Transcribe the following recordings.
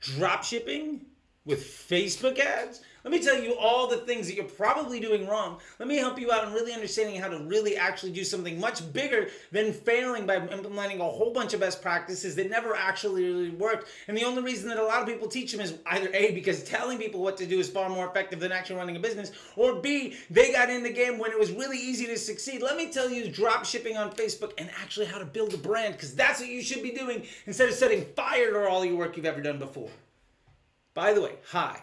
drop shipping with Facebook ads? Let me tell you all the things that you're probably doing wrong. Let me help you out in really understanding how to really actually do something much bigger than failing by implementing a whole bunch of best practices that never actually really worked. And the only reason that a lot of people teach them is either A, because telling people what to do is far more effective than actually running a business, or B, they got in the game when it was really easy to succeed. Let me tell you drop shipping on Facebook and actually how to build a brand, because that's what you should be doing instead of setting fire to all your work you've ever done before. By the way, hi.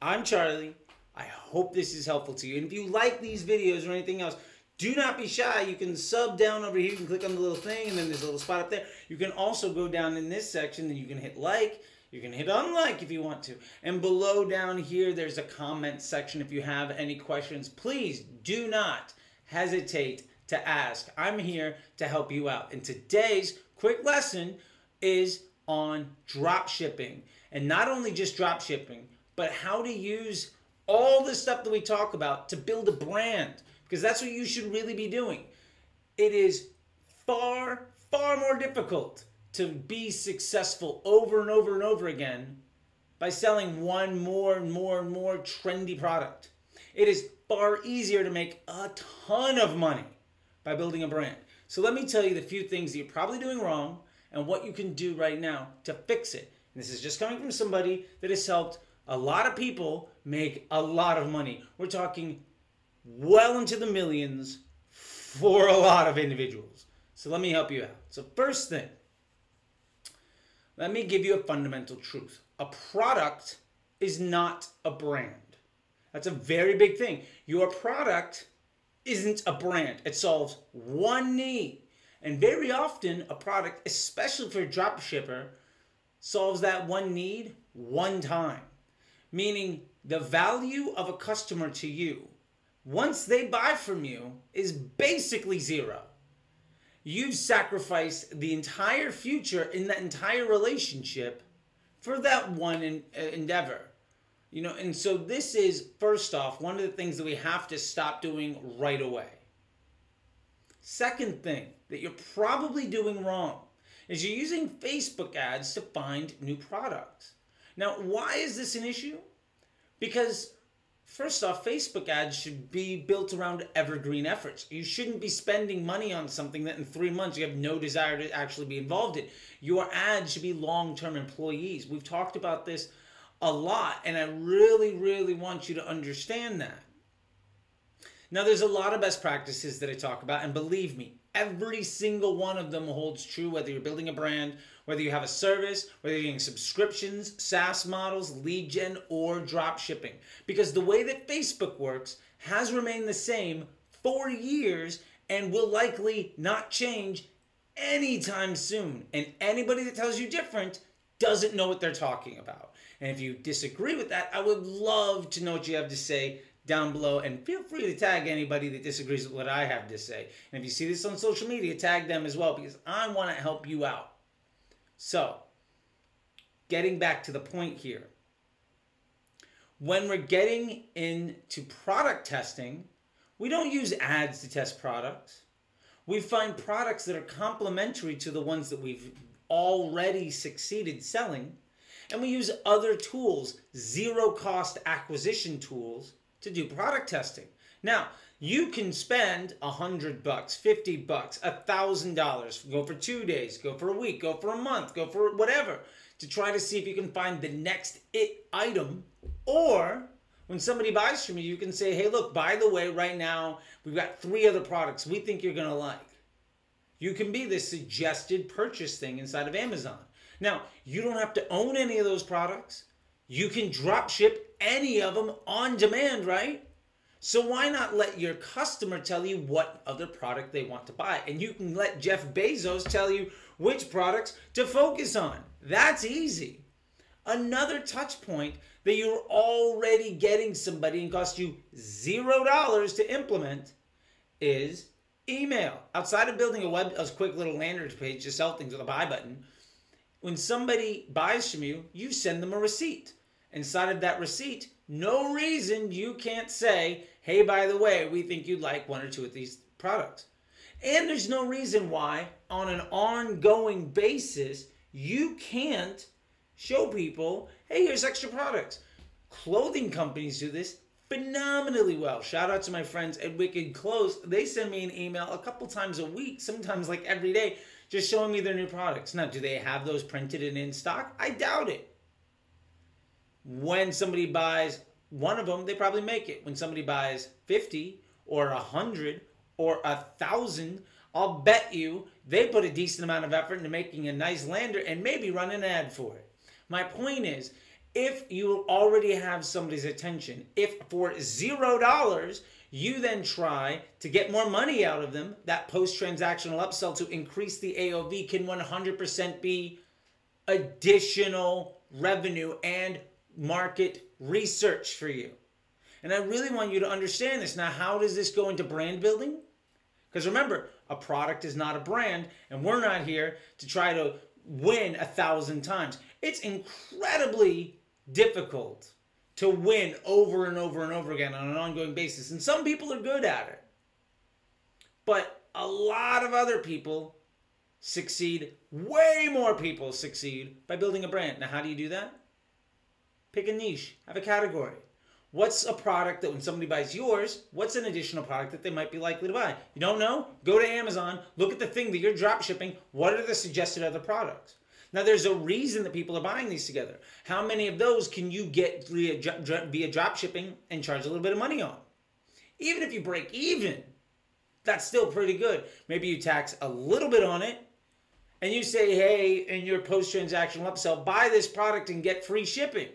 I'm Charlie. I hope this is helpful to you. And if you like these videos or anything else, do not be shy. You can sub down over here. You can click on the little thing, and then there's a little spot up there. You can also go down in this section, and you can hit like. You can hit unlike if you want to. And below down here, there's a comment section. If you have any questions, please do not hesitate to ask. I'm here to help you out. And today's quick lesson is on drop shipping. And not only just drop shipping, but how to use all the stuff that we talk about to build a brand because that's what you should really be doing. It is far, far more difficult to be successful over and over and over again by selling one more and more and more trendy product. It is far easier to make a ton of money by building a brand. So let me tell you the few things that you're probably doing wrong and what you can do right now to fix it. And this is just coming from somebody that has helped a lot of people make a lot of money. We're talking well into the millions for a lot of individuals. So let me help you out. So, first thing, let me give you a fundamental truth a product is not a brand. That's a very big thing. Your product isn't a brand, it solves one need. And very often, a product, especially for a drop shipper, solves that one need one time meaning the value of a customer to you once they buy from you is basically zero. You've sacrificed the entire future in that entire relationship for that one in, uh, endeavor. You know, and so this is first off one of the things that we have to stop doing right away. Second thing that you're probably doing wrong is you're using Facebook ads to find new products. Now, why is this an issue? Because first off, Facebook ads should be built around evergreen efforts. You shouldn't be spending money on something that in three months you have no desire to actually be involved in. Your ads should be long term employees. We've talked about this a lot, and I really, really want you to understand that. Now, there's a lot of best practices that I talk about, and believe me, every single one of them holds true whether you're building a brand whether you have a service, whether you're getting subscriptions, SaaS models, lead gen, or drop shipping. Because the way that Facebook works has remained the same for years and will likely not change anytime soon. And anybody that tells you different doesn't know what they're talking about. And if you disagree with that, I would love to know what you have to say down below and feel free to tag anybody that disagrees with what I have to say. And if you see this on social media, tag them as well because I want to help you out. So, getting back to the point here. When we're getting into product testing, we don't use ads to test products. We find products that are complementary to the ones that we've already succeeded selling, and we use other tools, zero cost acquisition tools, to do product testing. Now, you can spend a hundred bucks, fifty bucks, a thousand dollars, go for two days, go for a week, go for a month, go for whatever, to try to see if you can find the next it item. Or when somebody buys from you, you can say, hey, look, by the way, right now we've got three other products we think you're gonna like. You can be the suggested purchase thing inside of Amazon. Now, you don't have to own any of those products. You can drop ship any of them on demand, right? So why not let your customer tell you what other product they want to buy? And you can let Jeff Bezos tell you which products to focus on. That's easy. Another touch point that you're already getting somebody and cost you zero dollars to implement is email. Outside of building a web, a quick little landing page to sell things with a buy button, when somebody buys from you, you send them a receipt. Inside of that receipt, no reason you can't say, hey, by the way, we think you'd like one or two of these products. And there's no reason why, on an ongoing basis, you can't show people, hey, here's extra products. Clothing companies do this phenomenally well. Shout out to my friends at Wicked Clothes. They send me an email a couple times a week, sometimes like every day, just showing me their new products. Now, do they have those printed and in stock? I doubt it. When somebody buys one of them, they probably make it. When somebody buys 50 or 100 or a 1,000, I'll bet you they put a decent amount of effort into making a nice lander and maybe run an ad for it. My point is, if you already have somebody's attention, if for zero dollars you then try to get more money out of them, that post transactional upsell to increase the AOV can 100% be additional revenue and market research for you. And I really want you to understand this. Now, how does this go into brand building? Because remember, a product is not a brand, and we're not here to try to win a thousand times. It's incredibly difficult to win over and over and over again on an ongoing basis. And some people are good at it. But a lot of other people succeed, way more people succeed by building a brand. Now, how do you do that? Pick a niche, have a category. What's a product that when somebody buys yours, what's an additional product that they might be likely to buy? You don't know? Go to Amazon, look at the thing that you're drop shipping. What are the suggested other products? Now, there's a reason that people are buying these together. How many of those can you get via, via drop shipping and charge a little bit of money on? Even if you break even, that's still pretty good. Maybe you tax a little bit on it and you say, hey, in your post transactional upsell, buy this product and get free shipping.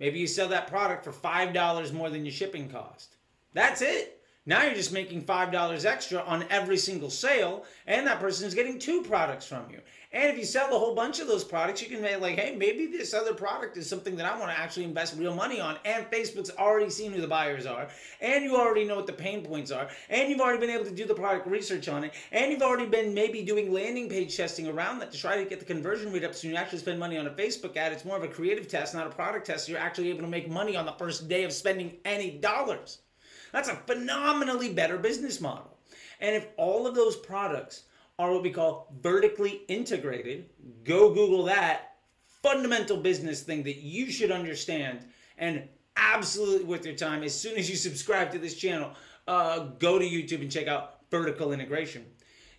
Maybe you sell that product for $5 more than your shipping cost. That's it. Now you're just making $5 extra on every single sale, and that person is getting two products from you. And if you sell a whole bunch of those products, you can make like, hey, maybe this other product is something that I want to actually invest real money on. And Facebook's already seen who the buyers are, and you already know what the pain points are, and you've already been able to do the product research on it, and you've already been maybe doing landing page testing around that to try to get the conversion rate up so you actually spend money on a Facebook ad. It's more of a creative test, not a product test. So you're actually able to make money on the first day of spending any dollars. That's a phenomenally better business model. And if all of those products are what we call vertically integrated. Go Google that fundamental business thing that you should understand and absolutely worth your time. As soon as you subscribe to this channel, uh, go to YouTube and check out vertical integration.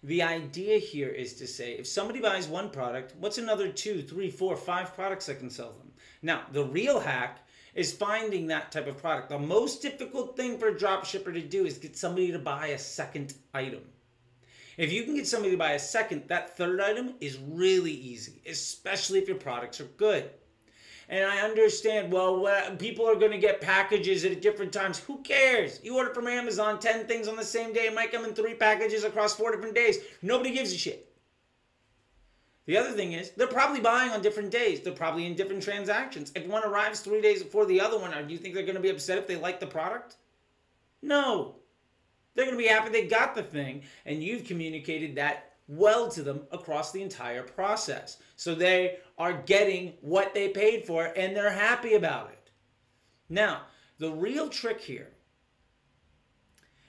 The idea here is to say if somebody buys one product, what's another two, three, four, five products I can sell them? Now, the real hack is finding that type of product. The most difficult thing for a dropshipper to do is get somebody to buy a second item. If you can get somebody to buy a second, that third item is really easy, especially if your products are good. And I understand, well, people are going to get packages at different times. Who cares? You order from Amazon 10 things on the same day. It might come in three packages across four different days. Nobody gives a shit. The other thing is, they're probably buying on different days. They're probably in different transactions. If one arrives three days before the other one, do you think they're going to be upset if they like the product? No. They're going to be happy they got the thing, and you've communicated that well to them across the entire process. So they are getting what they paid for and they're happy about it. Now, the real trick here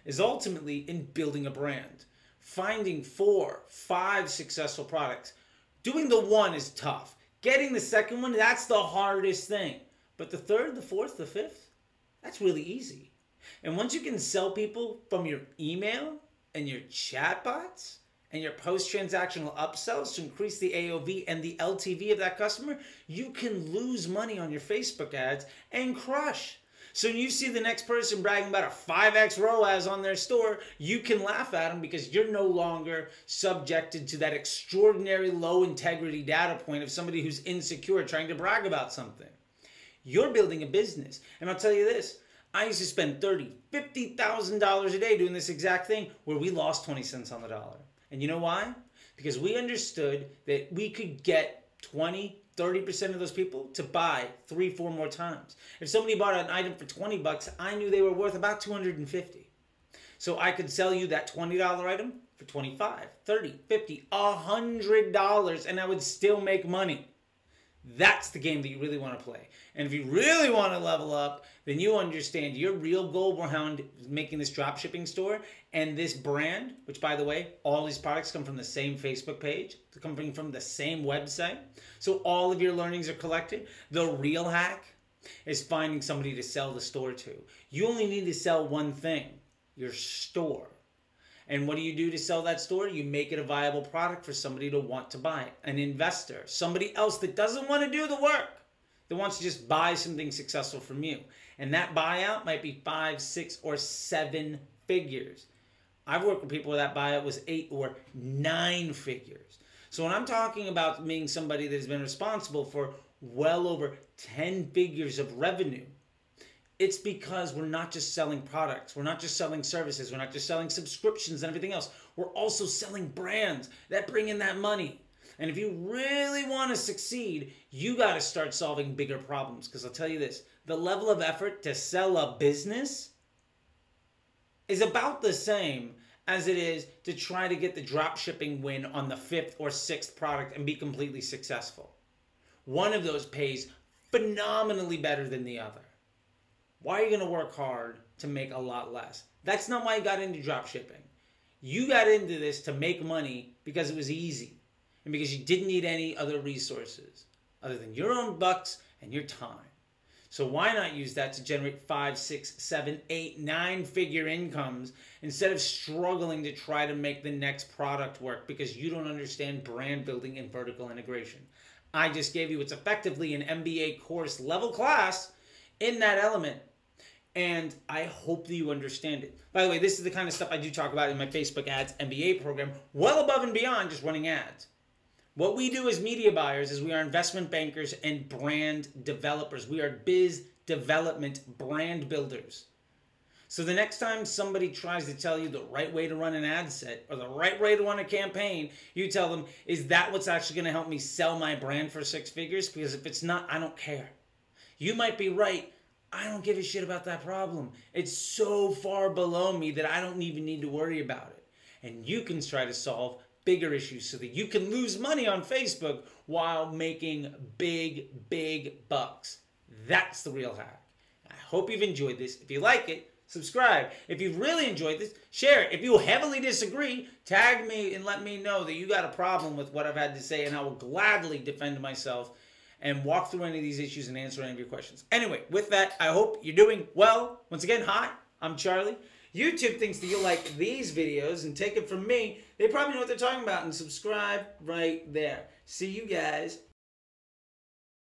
is ultimately in building a brand, finding four, five successful products. Doing the one is tough. Getting the second one, that's the hardest thing. But the third, the fourth, the fifth, that's really easy. And once you can sell people from your email and your chatbots and your post transactional upsells to increase the AOV and the LTV of that customer, you can lose money on your Facebook ads and crush. So when you see the next person bragging about a 5x ROAS on their store, you can laugh at them because you're no longer subjected to that extraordinary low integrity data point of somebody who's insecure trying to brag about something. You're building a business. And I'll tell you this, I used to spend thirty, fifty thousand dollars a day doing this exact thing where we lost 20 cents on the dollar. And you know why? Because we understood that we could get 20, 30% of those people to buy three, four more times. If somebody bought an item for 20 bucks, I knew they were worth about 250. So I could sell you that $20 item for 25, 30, 50, $100 and I would still make money. That's the game that you really want to play. And if you really want to level up, then you understand your real goal behind making this drop shipping store and this brand, which by the way, all these products come from the same Facebook page, come from the same website. So all of your learnings are collected. The real hack is finding somebody to sell the store to. You only need to sell one thing your store. And what do you do to sell that store? You make it a viable product for somebody to want to buy, an investor, somebody else that doesn't want to do the work, that wants to just buy something successful from you. And that buyout might be five, six, or seven figures. I've worked with people where that buyout was eight or nine figures. So when I'm talking about being somebody that has been responsible for well over 10 figures of revenue, it's because we're not just selling products, we're not just selling services, we're not just selling subscriptions and everything else. We're also selling brands that bring in that money. And if you really want to succeed, you got to start solving bigger problems. Because I'll tell you this the level of effort to sell a business is about the same as it is to try to get the drop shipping win on the fifth or sixth product and be completely successful. One of those pays phenomenally better than the other. Why are you going to work hard to make a lot less? That's not why you got into drop shipping. You got into this to make money because it was easy and because you didn't need any other resources other than your own bucks and your time. So why not use that to generate five, six, seven, eight, nine figure incomes instead of struggling to try to make the next product work because you don't understand brand building and vertical integration. I just gave you it's effectively an MBA course level class in that element. And I hope that you understand it. By the way, this is the kind of stuff I do talk about in my Facebook ads MBA program, well above and beyond just running ads. What we do as media buyers is we are investment bankers and brand developers. We are biz development brand builders. So the next time somebody tries to tell you the right way to run an ad set or the right way to run a campaign, you tell them, is that what's actually going to help me sell my brand for six figures? Because if it's not, I don't care. You might be right. I don't give a shit about that problem. It's so far below me that I don't even need to worry about it. And you can try to solve bigger issues so that you can lose money on Facebook while making big, big bucks. That's the real hack. I hope you've enjoyed this. If you like it, subscribe. If you've really enjoyed this, share it. If you heavily disagree, tag me and let me know that you got a problem with what I've had to say, and I will gladly defend myself and walk through any of these issues and answer any of your questions. Anyway, with that, I hope you're doing well. Once again, hi, I'm Charlie. YouTube thinks that you like these videos and take it from me. They probably know what they're talking about and subscribe right there. See you guys